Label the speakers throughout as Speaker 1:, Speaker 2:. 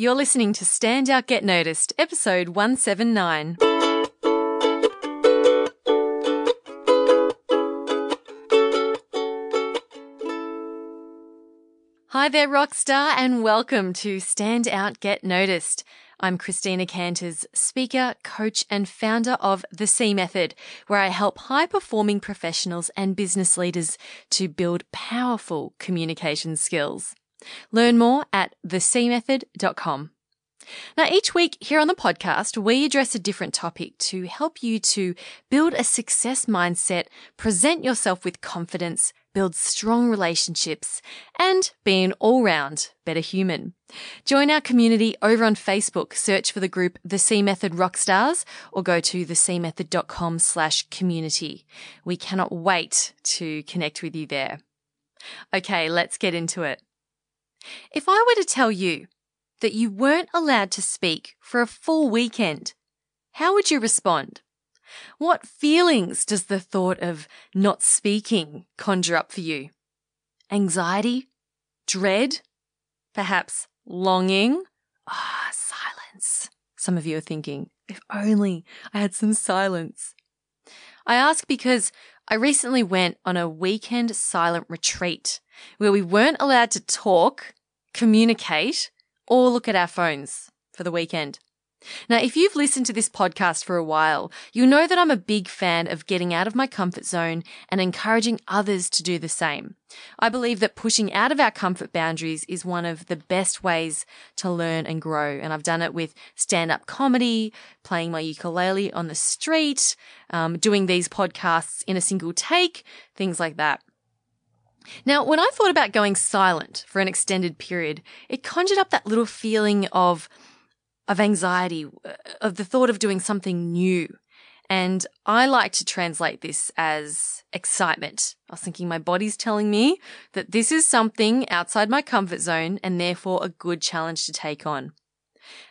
Speaker 1: You're listening to Stand Out Get Noticed, episode 179. Hi there, Rockstar, and welcome to Stand Out Get Noticed. I'm Christina Canters, speaker, coach, and founder of The C Method, where I help high performing professionals and business leaders to build powerful communication skills. Learn more at thecmethod.com. Now, each week here on the podcast, we address a different topic to help you to build a success mindset, present yourself with confidence, build strong relationships, and be an all round better human. Join our community over on Facebook. Search for the group The C Method Rockstars or go to thecmethod.com slash community. We cannot wait to connect with you there. Okay, let's get into it. If I were to tell you that you weren't allowed to speak for a full weekend, how would you respond? What feelings does the thought of not speaking conjure up for you? Anxiety? Dread? Perhaps longing? Ah, oh, silence. Some of you are thinking, if only I had some silence. I ask because I recently went on a weekend silent retreat where we weren't allowed to talk, communicate, or look at our phones for the weekend. Now, if you've listened to this podcast for a while, you'll know that I'm a big fan of getting out of my comfort zone and encouraging others to do the same. I believe that pushing out of our comfort boundaries is one of the best ways to learn and grow. And I've done it with stand up comedy, playing my ukulele on the street, um, doing these podcasts in a single take, things like that. Now, when I thought about going silent for an extended period, it conjured up that little feeling of of anxiety, uh, of the thought of doing something new. And I like to translate this as excitement. I was thinking my body's telling me that this is something outside my comfort zone and therefore a good challenge to take on.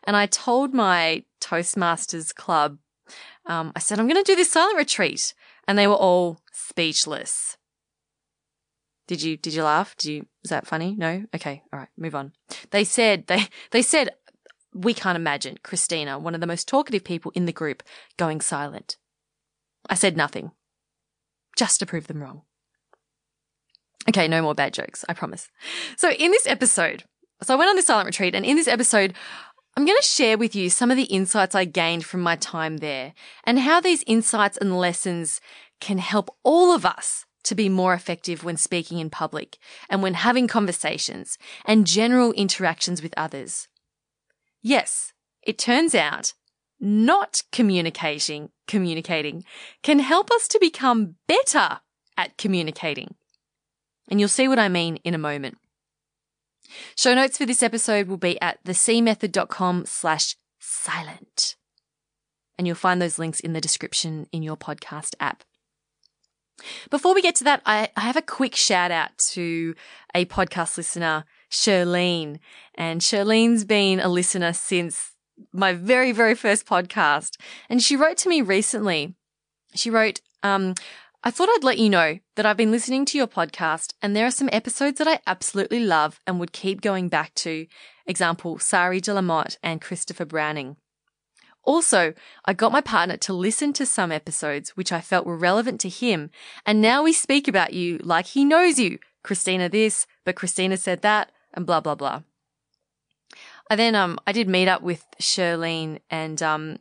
Speaker 1: And I told my Toastmasters club, um, I said, I'm going to do this silent retreat. And they were all speechless. Did you, did you laugh? Did you, is that funny? No? Okay. All right. Move on. They said, they, they said, we can't imagine Christina, one of the most talkative people in the group, going silent. I said nothing, just to prove them wrong. Okay, no more bad jokes, I promise. So, in this episode, so I went on this silent retreat, and in this episode, I'm going to share with you some of the insights I gained from my time there and how these insights and lessons can help all of us to be more effective when speaking in public and when having conversations and general interactions with others. Yes, it turns out not communicating, communicating can help us to become better at communicating. And you'll see what I mean in a moment. Show notes for this episode will be at thecmethod.com slash silent. And you'll find those links in the description in your podcast app. Before we get to that, I, I have a quick shout out to a podcast listener Shirlene. And Shirlene's been a listener since my very, very first podcast. And she wrote to me recently. She wrote, um, I thought I'd let you know that I've been listening to your podcast and there are some episodes that I absolutely love and would keep going back to. Example, Sari de la Motte and Christopher Browning. Also, I got my partner to listen to some episodes which I felt were relevant to him, and now we speak about you like he knows you. Christina this, but Christina said that and blah blah blah. I then um I did meet up with Shirlene and um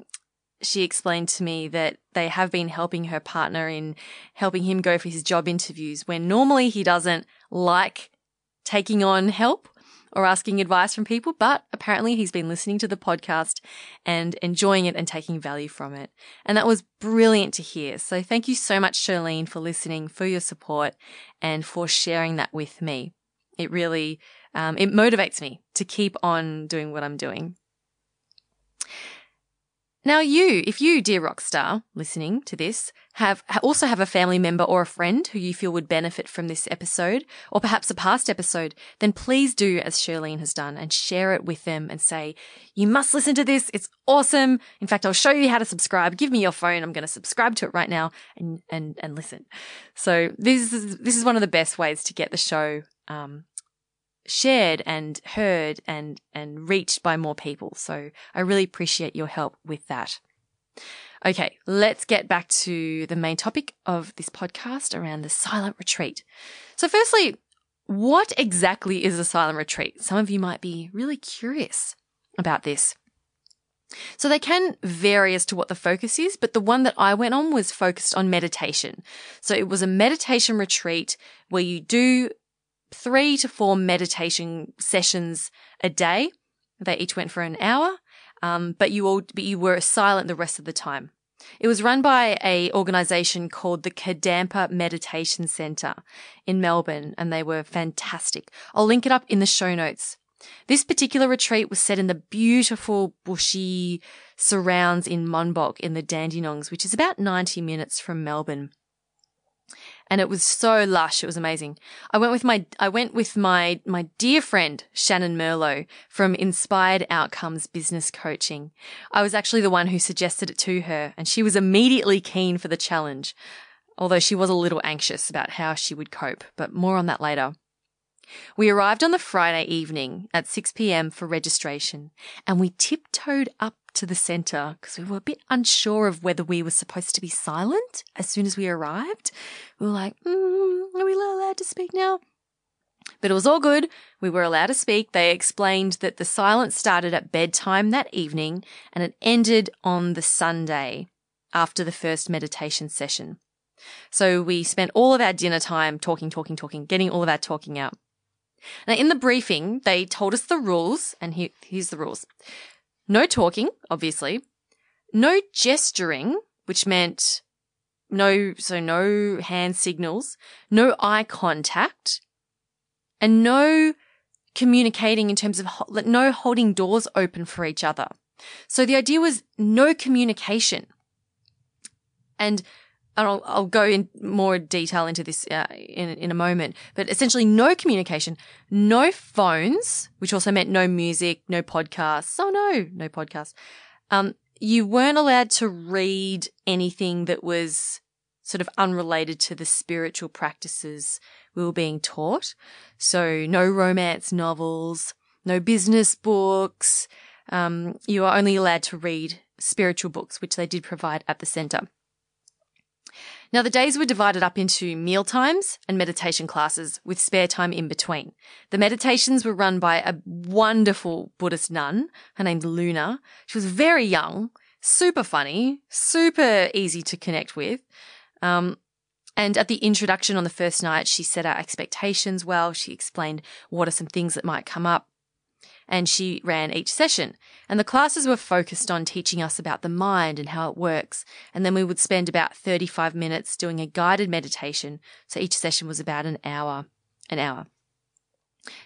Speaker 1: she explained to me that they have been helping her partner in helping him go for his job interviews when normally he doesn't like taking on help or asking advice from people, but apparently he's been listening to the podcast and enjoying it and taking value from it. And that was brilliant to hear. So thank you so much, Charlene, for listening, for your support and for sharing that with me. It really um, it motivates me to keep on doing what I'm doing. Now, you, if you, dear rock star, listening to this, have also have a family member or a friend who you feel would benefit from this episode, or perhaps a past episode, then please do as Shirlene has done and share it with them and say, you must listen to this. It's awesome. In fact, I'll show you how to subscribe. Give me your phone. I'm going to subscribe to it right now and, and, and listen. So this is, this is one of the best ways to get the show, um, shared and heard and, and reached by more people. So I really appreciate your help with that. Okay, let's get back to the main topic of this podcast around the silent retreat. So firstly, what exactly is a silent retreat? Some of you might be really curious about this. So they can vary as to what the focus is, but the one that I went on was focused on meditation. So it was a meditation retreat where you do three to four meditation sessions a day. They each went for an hour, um, but you all but you were silent the rest of the time. It was run by a organization called the Kadampa Meditation Center in Melbourne, and they were fantastic. I'll link it up in the show notes. This particular retreat was set in the beautiful bushy surrounds in Monbulk in the Dandenongs, which is about 90 minutes from Melbourne. And it was so lush. It was amazing. I went with my, I went with my, my dear friend, Shannyn Merlo from Inspired Outcomes Business Coaching. I was actually the one who suggested it to her and she was immediately keen for the challenge. Although she was a little anxious about how she would cope, but more on that later. We arrived on the Friday evening at 6 p.m. for registration and we tiptoed up to the centre because we were a bit unsure of whether we were supposed to be silent as soon as we arrived. We were like, mm, are we allowed to speak now? But it was all good. We were allowed to speak. They explained that the silence started at bedtime that evening and it ended on the Sunday after the first meditation session. So we spent all of our dinner time talking, talking, talking, getting all of our talking out. Now, in the briefing, they told us the rules, and here, here's the rules. No talking, obviously. No gesturing, which meant no, so no hand signals, no eye contact, and no communicating in terms of no holding doors open for each other. So the idea was no communication. And I'll, I'll go in more detail into this uh, in, in a moment, but essentially no communication, no phones, which also meant no music, no podcasts. Oh no, no podcasts. Um, you weren't allowed to read anything that was sort of unrelated to the spiritual practices we were being taught. So no romance novels, no business books. Um, you are only allowed to read spiritual books, which they did provide at the center. Now, the days were divided up into meal times and meditation classes with spare time in between. The meditations were run by a wonderful Buddhist nun. Her name's Luna. She was very young, super funny, super easy to connect with. Um, and at the introduction on the first night, she set our expectations well. She explained what are some things that might come up and she ran each session. And the classes were focused on teaching us about the mind and how it works. And then we would spend about 35 minutes doing a guided meditation. So each session was about an hour, an hour.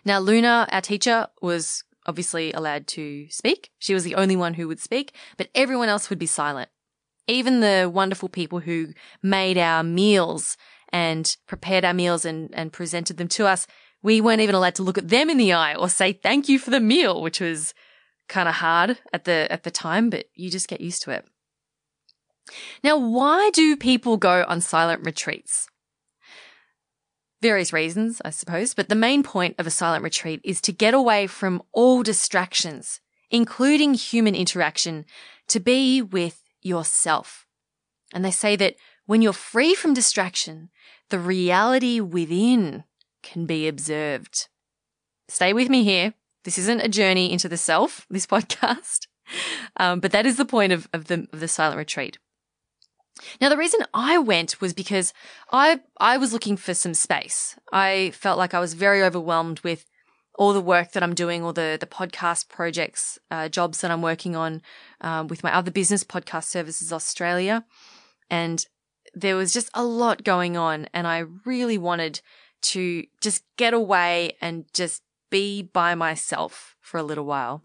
Speaker 1: Now, Luna, our teacher, was obviously allowed to speak. She was the only one who would speak, but everyone else would be silent. Even the wonderful people who made our meals and prepared our meals and, and presented them to us, we weren't even allowed to look at them in the eye or say thank you for the meal, which was kind of hard at the at the time, but you just get used to it. Now, why do people go on silent retreats? Various reasons, I suppose, but the main point of a silent retreat is to get away from all distractions, including human interaction, to be with yourself. And they say that when you're free from distraction, the reality within can be observed. Stay with me here. This isn't a journey into the self, this podcast. Um, but that is the point of, of the, of the silent retreat. Now, the reason I went was because I, I was looking for some space. I felt like I was very overwhelmed with all the work that I'm doing, all the, the podcast projects, uh, jobs that I'm working on, um, with my other business, Podcast Services Australia. And there was just a lot going on and I really wanted to just get away and just be by myself for a little while.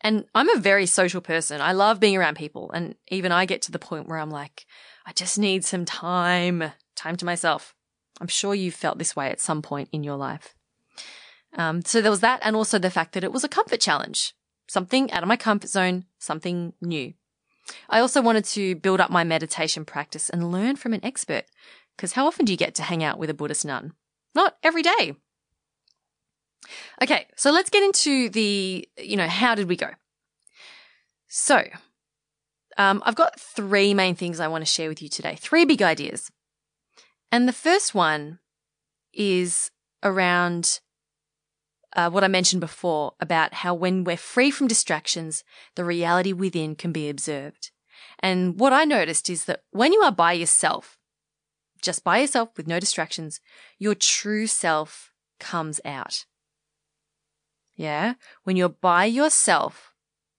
Speaker 1: And I'm a very social person. I love being around people. And even I get to the point where I'm like, I just need some time, time to myself. I'm sure you felt this way at some point in your life. Um, so there was that, and also the fact that it was a comfort challenge, something out of my comfort zone, something new. I also wanted to build up my meditation practice and learn from an expert because how often do you get to hang out with a Buddhist nun? Not every day. Okay, so let's get into the, you know, how did we go? So, um, I've got three main things I want to share with you today, three big ideas. And the first one is around uh, what I mentioned before about how when we're free from distractions, the reality within can be observed. And what I noticed is that when you are by yourself, just by yourself with no distractions, your true self comes out. Yeah. When you're by yourself,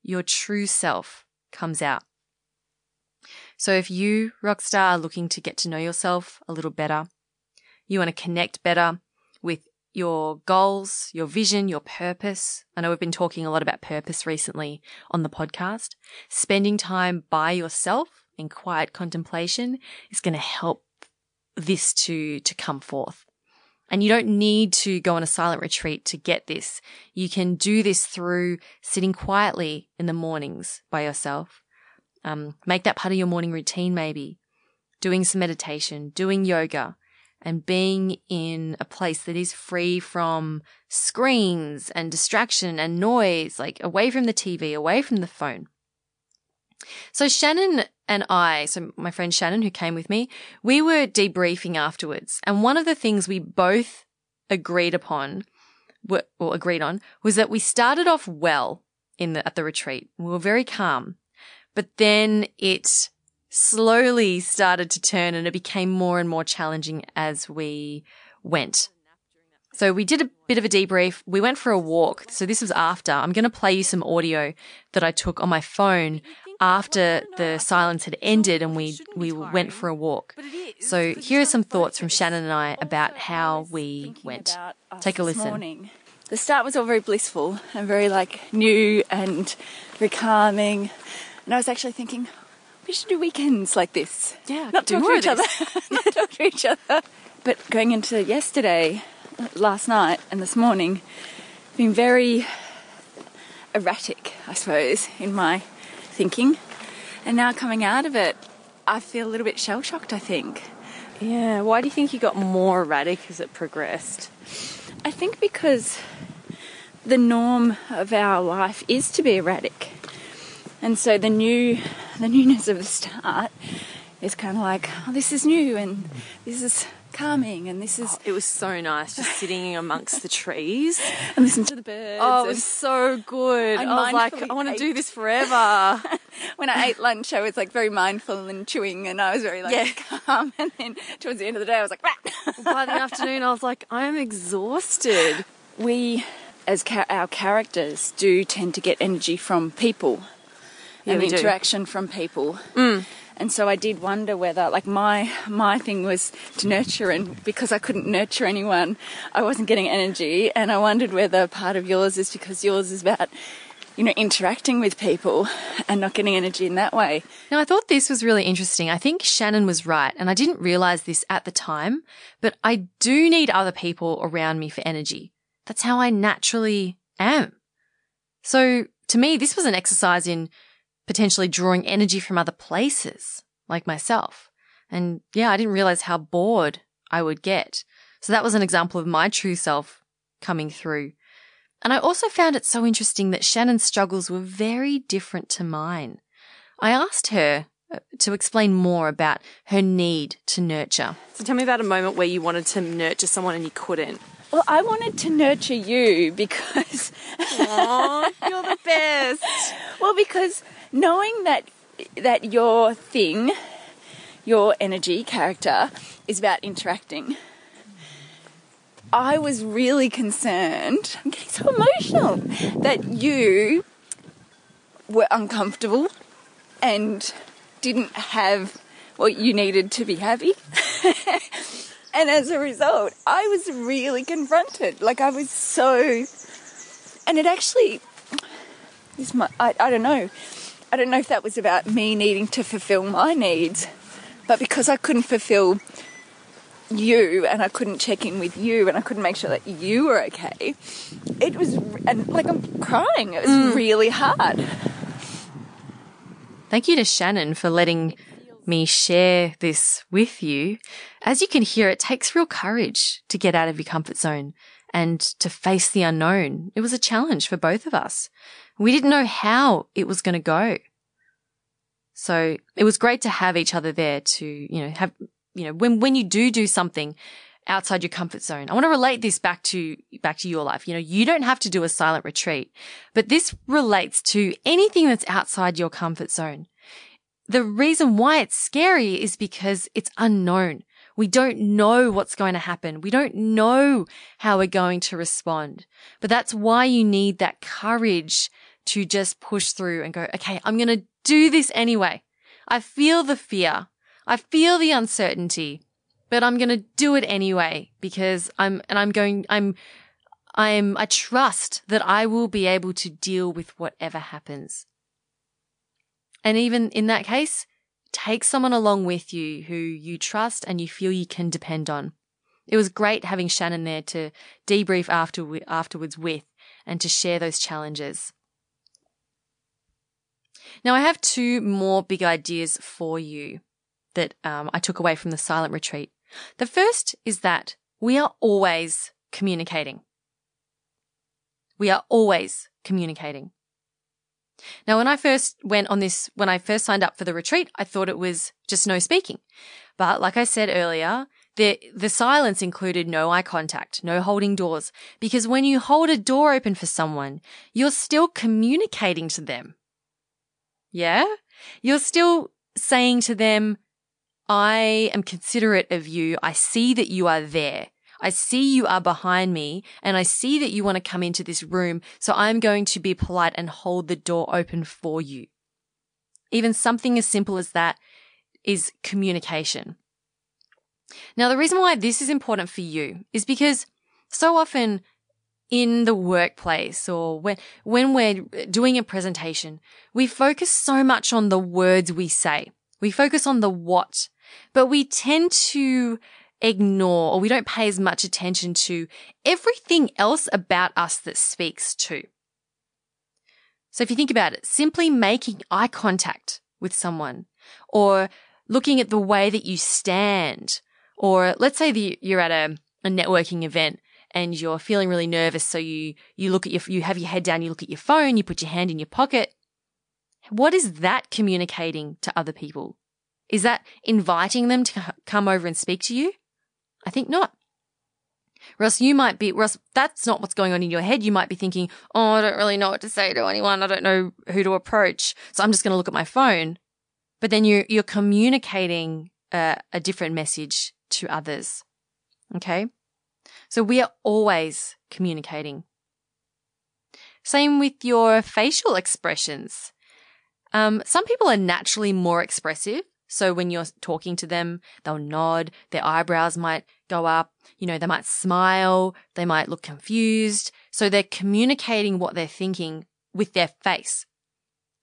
Speaker 1: your true self comes out. So if you, rockstar, are looking to get to know yourself a little better, you want to connect better with your goals, your vision, your purpose. I know we've been talking a lot about purpose recently on the podcast. Spending time by yourself in quiet contemplation is going to help this to, to come forth. And you don't need to go on a silent retreat to get this. You can do this through sitting quietly in the mornings by yourself. Um, make that part of your morning routine, maybe doing some meditation, doing yoga, and being in a place that is free from screens and distraction and noise, like away from the TV, away from the phone. So Shannyn and I, so my friend Shannyn who came with me, we were debriefing afterwards. And one of the things we both agreed upon, or agreed on, was that we started off well in the, at the retreat. We were very calm, but then it slowly started to turn and it became more and more challenging as we went. So we did a bit of a debrief. We went for a walk. So this was after. I'm going to play you some audio that I took on my phone after the silence had ended and we, we went for a walk. So here are some thoughts from Shannyn and I about how we went. Take a listen.
Speaker 2: The start was all very blissful and very like new and very calming. And I was actually thinking, we should do weekends like this.
Speaker 1: Yeah,
Speaker 2: not talk to each other, not talk to each other. But going into yesterday, last night, and this morning, been very erratic, I suppose, in my thinking. And now coming out of it, I feel a little bit shell shocked. I think.
Speaker 1: Yeah. Why do you think you got more erratic as it progressed?
Speaker 2: I think because the norm of our life is to be erratic. And so the new, the newness of the start is kind of like, oh, this is new and this is calming and this is. Oh,
Speaker 1: it was so nice just sitting amongst the trees
Speaker 2: and listening to the birds.
Speaker 1: Oh, it was so good. I was like, I want to do this forever.
Speaker 2: when I ate lunch, I was like very mindful and chewing, and I was very like yeah. calm. And then towards the end of the day, I was like,
Speaker 1: by the afternoon, I was like, I am exhausted.
Speaker 2: We, as ca- our characters, do tend to get energy from people yeah, and interaction do. from people.
Speaker 1: Mm.
Speaker 2: And so I did wonder whether, like, my my thing was to nurture, and because I couldn't nurture anyone, I wasn't getting energy. And I wondered whether part of yours is because yours is about, you know, interacting with people and not getting energy in that way.
Speaker 1: Now, I thought this was really interesting. I think Shannyn was right, and I didn't realize this at the time, but I do need other people around me for energy. That's how I naturally am. So to me, this was an exercise in potentially drawing energy from other places, like myself. And yeah, I didn't realize how bored I would get. So that was an example of my true self coming through. And I also found it so interesting that Shannyn's struggles were very different to mine. I asked her uh, to explain more about her need to nurture. So tell me about a moment where you wanted to nurture someone and you couldn't.
Speaker 2: Well, I wanted to nurture you because.
Speaker 1: Aww, you're the best.
Speaker 2: well, because knowing that that your thing, your energy, character, is about interacting. I was really concerned. I'm getting so emotional that you were uncomfortable and didn't have what you needed to be happy. and as a result, I was really confronted. Like I was so, and it actually, this might, I, I don't know. I don't know if that was about me needing to fulfill my needs, but because I couldn't fulfill you and I couldn't check in with you and I couldn't make sure that you were okay, it was, and like I'm crying, it was mm. really hard.
Speaker 1: Thank you to Shannyn for letting me share this with you. As you can hear, it takes real courage to get out of your comfort zone and to face the unknown. It was a challenge for both of us. We didn't know how it was going to go. So it was great to have each other there to, you know, have, you know, when, when you do do something outside your comfort zone. I want to relate this back to, back to your life. You know, you don't have to do a silent retreat, but this relates to anything that's outside your comfort zone. The reason why it's scary is because it's unknown. We don't know what's going to happen. We don't know how we're going to respond. But that's why you need that courage to just push through and go, okay, I'm going to do this anyway. I feel the fear. I feel the uncertainty, but I'm going to do it anyway because I'm, and I'm going, I'm, I'm, I trust that I will be able to deal with whatever happens. And even in that case, take someone along with you who you trust and you feel you can depend on. It was great having Shannyn there to debrief after, afterwards with and to share those challenges. Now, I have two more big ideas for you that um, I took away from the silent retreat. The first is that we are always communicating. We are always communicating. Now, when I first went on this, when I first signed up for the retreat, I thought it was just no speaking. But like I said earlier, the, the silence included no eye contact, no holding doors, because when you hold a door open for someone, you're still communicating to them. Yeah? You're still saying to them, I am considerate of you. I see that you are there. I see you are behind me and I see that you want to come into this room. So I'm going to be polite and hold the door open for you. Even something as simple as that is communication. Now, the reason why this is important for you is because so often in the workplace or when, when we're doing a presentation, we focus so much on the words we say. We focus on the what, but we tend to ignore or we don't pay as much attention to everything else about us that speaks to. So if you think about it, simply making eye contact with someone or looking at the way that you stand, or let's say that you're at a, a networking event and you're feeling really nervous. So you, you look at your, you have your head down, you look at your phone, you put your hand in your pocket. What is that communicating to other people? Is that inviting them to come over and speak to you? I think not. Russ, you might be, Russ, that's not what's going on in your head. You might be thinking, oh, I don't really know what to say to anyone. I don't know who to approach. So I'm just going to look at my phone. But then you're, you're communicating a, a different message to others. Okay. So we are always communicating. Same with your facial expressions. Um, some people are naturally more expressive. So when you're talking to them, they'll nod, their eyebrows might go up, you know, they might smile, they might look confused. So they're communicating what they're thinking with their face.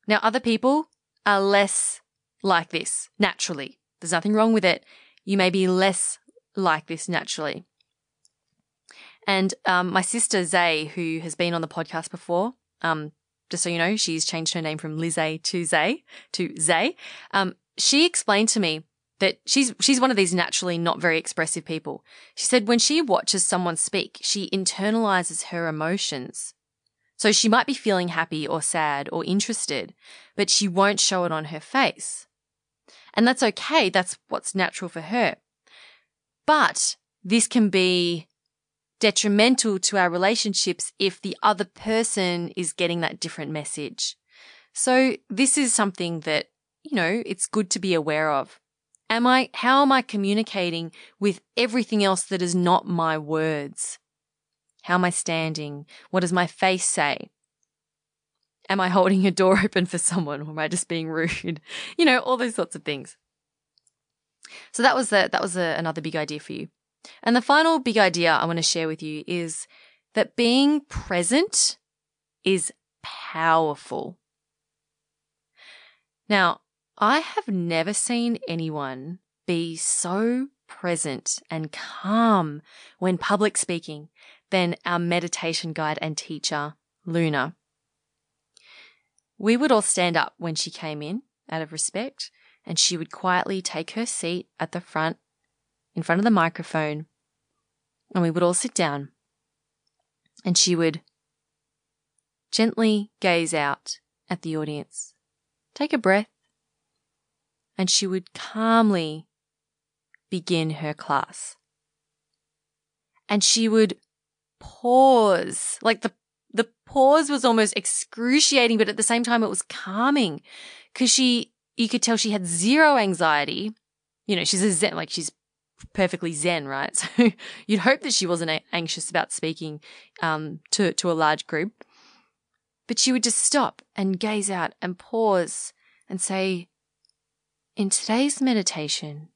Speaker 1: Now, other people are less like this naturally. There's nothing wrong with it. You may be less like this naturally. And um, my sister Zay, who has been on the podcast before, um, just so you know, she's changed her name from Lizay to Zay to Zay. Um, she explained to me that she's she's one of these naturally not very expressive people. She said when she watches someone speak, she internalizes her emotions. So she might be feeling happy or sad or interested, but she won't show it on her face. And that's okay. That's what's natural for her. But this can be detrimental to our relationships if the other person is getting that different message. So this is something that, you know, it's good to be aware of. Am I, how am I communicating with everything else that is not my words? How am I standing? What does my face say? Am I holding a door open for someone or am I just being rude? You know, all those sorts of things. So that was the, that was a, another big idea for you. And the final big idea I want to share with you is that being present is powerful. Now, I have never seen anyone be so present and calm when public speaking than our meditation guide and teacher, Luna. We would all stand up when she came in out of respect, and she would quietly take her seat at the front in front of the microphone, and we would all sit down. And she would gently gaze out at the audience, take a breath, and she would calmly begin her class. And she would pause, like the the pause was almost excruciating, but at the same time it was calming because she you could tell she had zero anxiety. You know, she's a zen, like she's perfectly zen, right? So you'd hope that she wasn't anxious about speaking um, to to a large group, but she would just stop and gaze out and pause and say, "In today's meditation,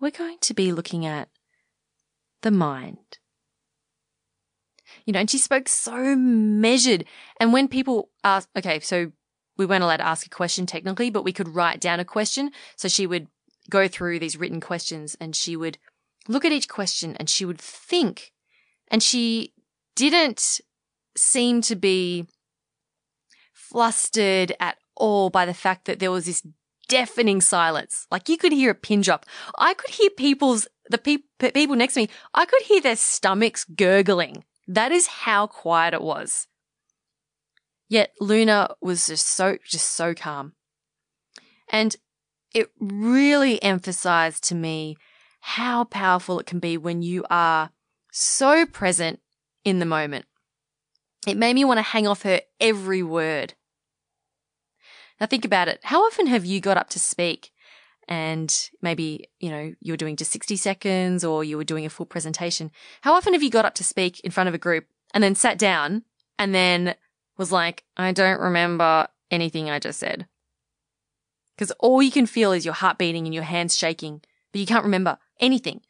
Speaker 1: we're going to be looking at the mind." You know, and she spoke so measured. And when people ask, okay, so we weren't allowed to ask a question technically, but we could write down a question. So she would go through these written questions and she would look at each question and she would think. And she didn't seem to be flustered at all by the fact that there was this deafening silence. Like you could hear a pin drop. I could hear people's, the pe- people next to me, I could hear their stomachs gurgling. That is how quiet it was. Yet Luna was just so, just so calm. And it really emphasized to me how powerful it can be when you are so present in the moment. It made me want to hang off her every word. Now think about it. How often have you got up to speak and maybe, you know, you were doing just 60 seconds or you were doing a full presentation? How often have you got up to speak in front of a group and then sat down and then was like, I don't remember anything I just said? Because all you can feel is your heart beating and your hands shaking, but you can't remember anything.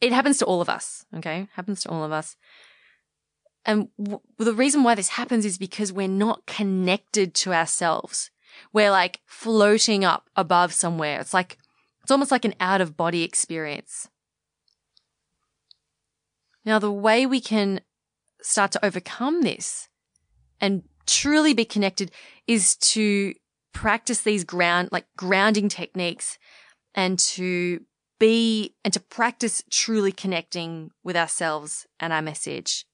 Speaker 1: It happens to all of us, okay? Happens to all of us. And w- the reason why this happens is because we're not connected to ourselves. We're like floating up above somewhere. It's like, it's almost like an out of body experience. Now, the way we can start to overcome this and truly be connected is to practice these ground, like grounding techniques and to be and to practice truly connecting with ourselves and our message.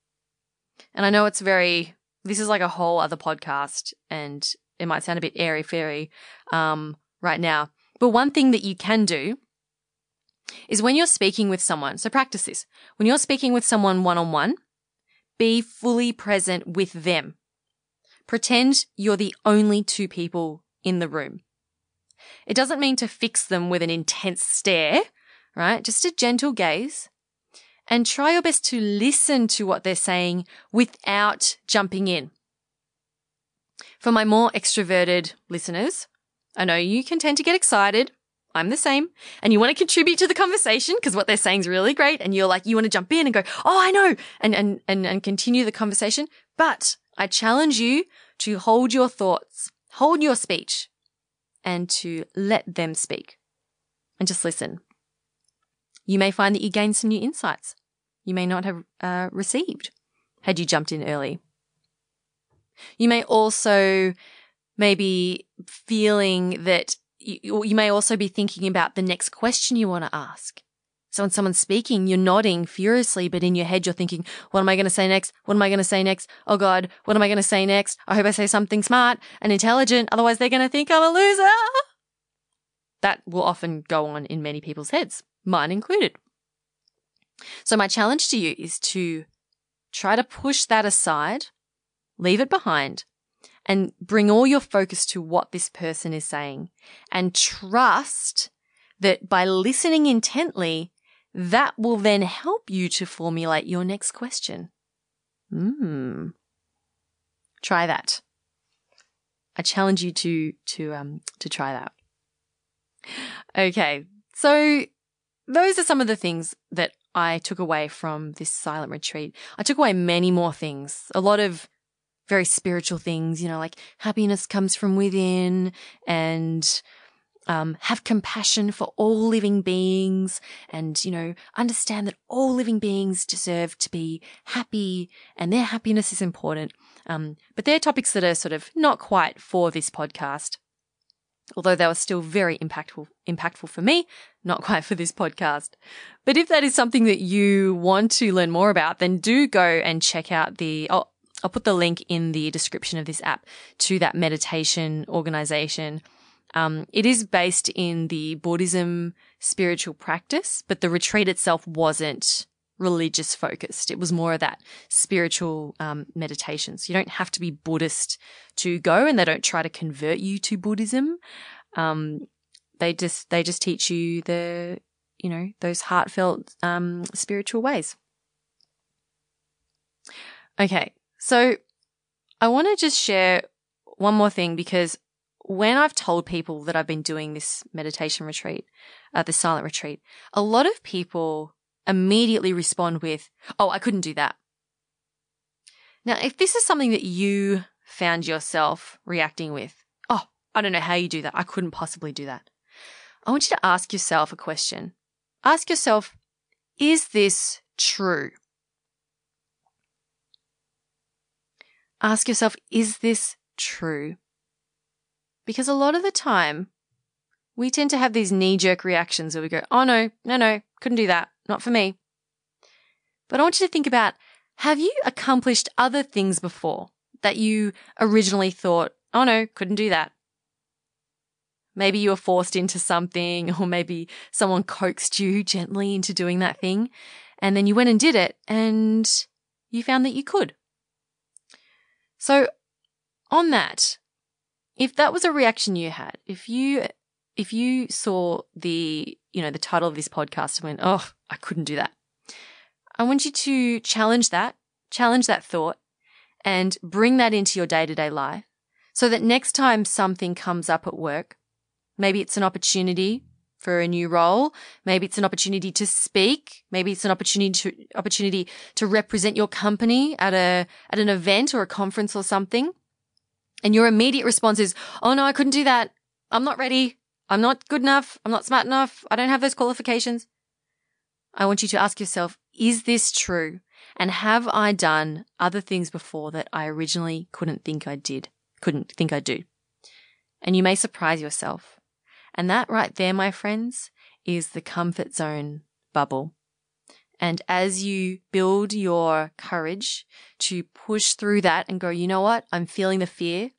Speaker 1: And I know it's very, this is like a whole other podcast and it might sound a bit airy fairy um, right now. But one thing that you can do is when you're speaking with someone, so practice this. When you're speaking with someone one on one, be fully present with them. Pretend you're the only two people in the room. It doesn't mean to fix them with an intense stare, right? Just a gentle gaze. And try your best to listen to what they're saying without jumping in. For my more extroverted listeners, I know you can tend to get excited. I'm the same. And you want to contribute to the conversation because what they're saying is really great. And you're like, you want to jump in and go, Oh, I know. And, and, and, and continue the conversation. But I challenge you to hold your thoughts, hold your speech and to let them speak and just listen. You may find that you gain some new insights you may not have uh, received had you jumped in early. You may also maybe feeling that you, you may also be thinking about the next question you want to ask. So when someone's speaking, you're nodding furiously, but in your head, you're thinking, what am I going to say next? What am I going to say next? Oh God, what am I going to say next? I hope I say something smart and intelligent. Otherwise they're going to think I'm a loser. That will often go on in many people's heads, mine included. So my challenge to you is to try to push that aside leave it behind and bring all your focus to what this person is saying and trust that by listening intently, that will then help you to formulate your next question. Hmm. Try that. I challenge you to, to, um, to try that. Okay. So those are some of the things that I took away from this silent retreat. I took away many more things. A lot of very spiritual things, you know, like happiness comes from within and um, have compassion for all living beings and, you know, understand that all living beings deserve to be happy and their happiness is important. Um, but they're topics that are sort of not quite for this podcast. although they were still very impactful, impactful for me, not quite for this podcast. But if that is something that you want to learn more about, then do go and check out the, I'll, I'll put the link in the description of this app to that meditation organization. Um, it is based in the Buddhism spiritual practice, but the retreat itself wasn't religious focused. It was more of that spiritual um, meditation. So you don't have to be Buddhist to go, and they don't try to convert you to Buddhism. Um, they just they just teach you the you know those heartfelt um, spiritual ways. Okay, so I want to just share one more thing because when I've told people that I've been doing this meditation retreat, uh, the silent retreat, a lot of people immediately respond with, Oh, I couldn't do that. Now, if this is something that you found yourself reacting with, Oh, I don't know how you do that. I couldn't possibly do that. I want you to ask yourself a question. Ask yourself, is this true? Ask yourself, is this true? Because a lot of the time, we tend to have these knee jerk reactions where we go, oh no, no, no, couldn't do that. Not for me. But I want you to think about have you accomplished other things before that you originally thought, oh no, couldn't do that? Maybe you were forced into something, or maybe someone coaxed you gently into doing that thing. And then you went and did it, and you found that you could. So, on that, if that was a reaction you had, if you if you saw the you know the title of this podcast and went, oh, I couldn't do that. I want you to challenge that, challenge that thought, and bring that into your day to day life so that next time something comes up at work, maybe it's an opportunity for a new role. Maybe it's an opportunity to speak. Maybe it's an opportunity to, opportunity to represent your company at a, at an event or a conference or something. And your immediate response is, Oh no, I couldn't do that. I'm not ready. I'm not good enough. I'm not smart enough. I don't have those qualifications. I want you to ask yourself, is this true? And have I done other things before that I originally couldn't think I did, couldn't think I do? And you may surprise yourself. And that right there, my friends, is the comfort zone bubble. And as you build your courage to push through that and go, you know what? I'm feeling the fear,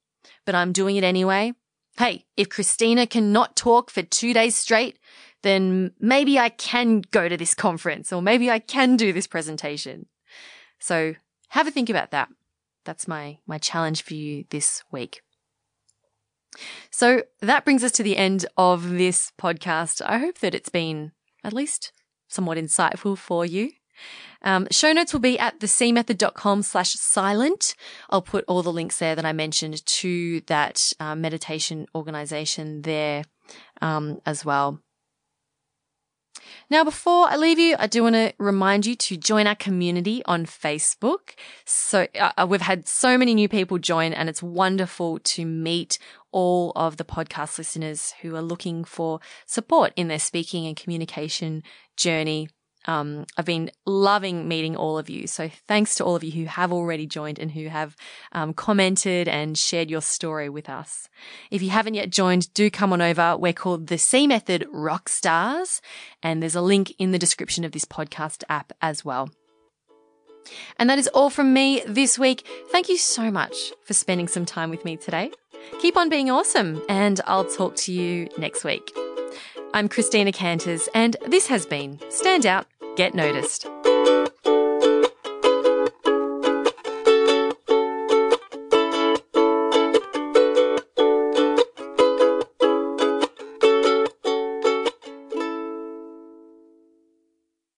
Speaker 1: but I'm doing it anyway. Hey, if Christina cannot talk for two days straight, then maybe I can go to this conference or maybe I can do this presentation. So have a think about that. That's my, my challenge for you this week. So that brings us to the end of this podcast. I hope that it's been at least somewhat insightful for you. Um, show notes will be at thecmethod.com slash silent. I'll put all the links there that I mentioned to that uh, meditation organization there um, as well. Now, before I leave you, I do want to remind you to join our community on Facebook. So uh, uh, we've had so many new people join and it's wonderful to meet all of the podcast listeners who are looking for support in their speaking and communication journey. Um, I've been loving meeting all of you. So thanks to all of you who have already joined and who have um, commented and shared your story with us. If you haven't yet joined, do come on over. We're called the C Method Rock Stars, and there's a link in the description of this podcast app as well. And that is all from me this week. Thank you so much for spending some time with me today. Keep on being awesome, and I'll talk to you next week. I'm Christina Canters, and this has been Stand Out, get noticed.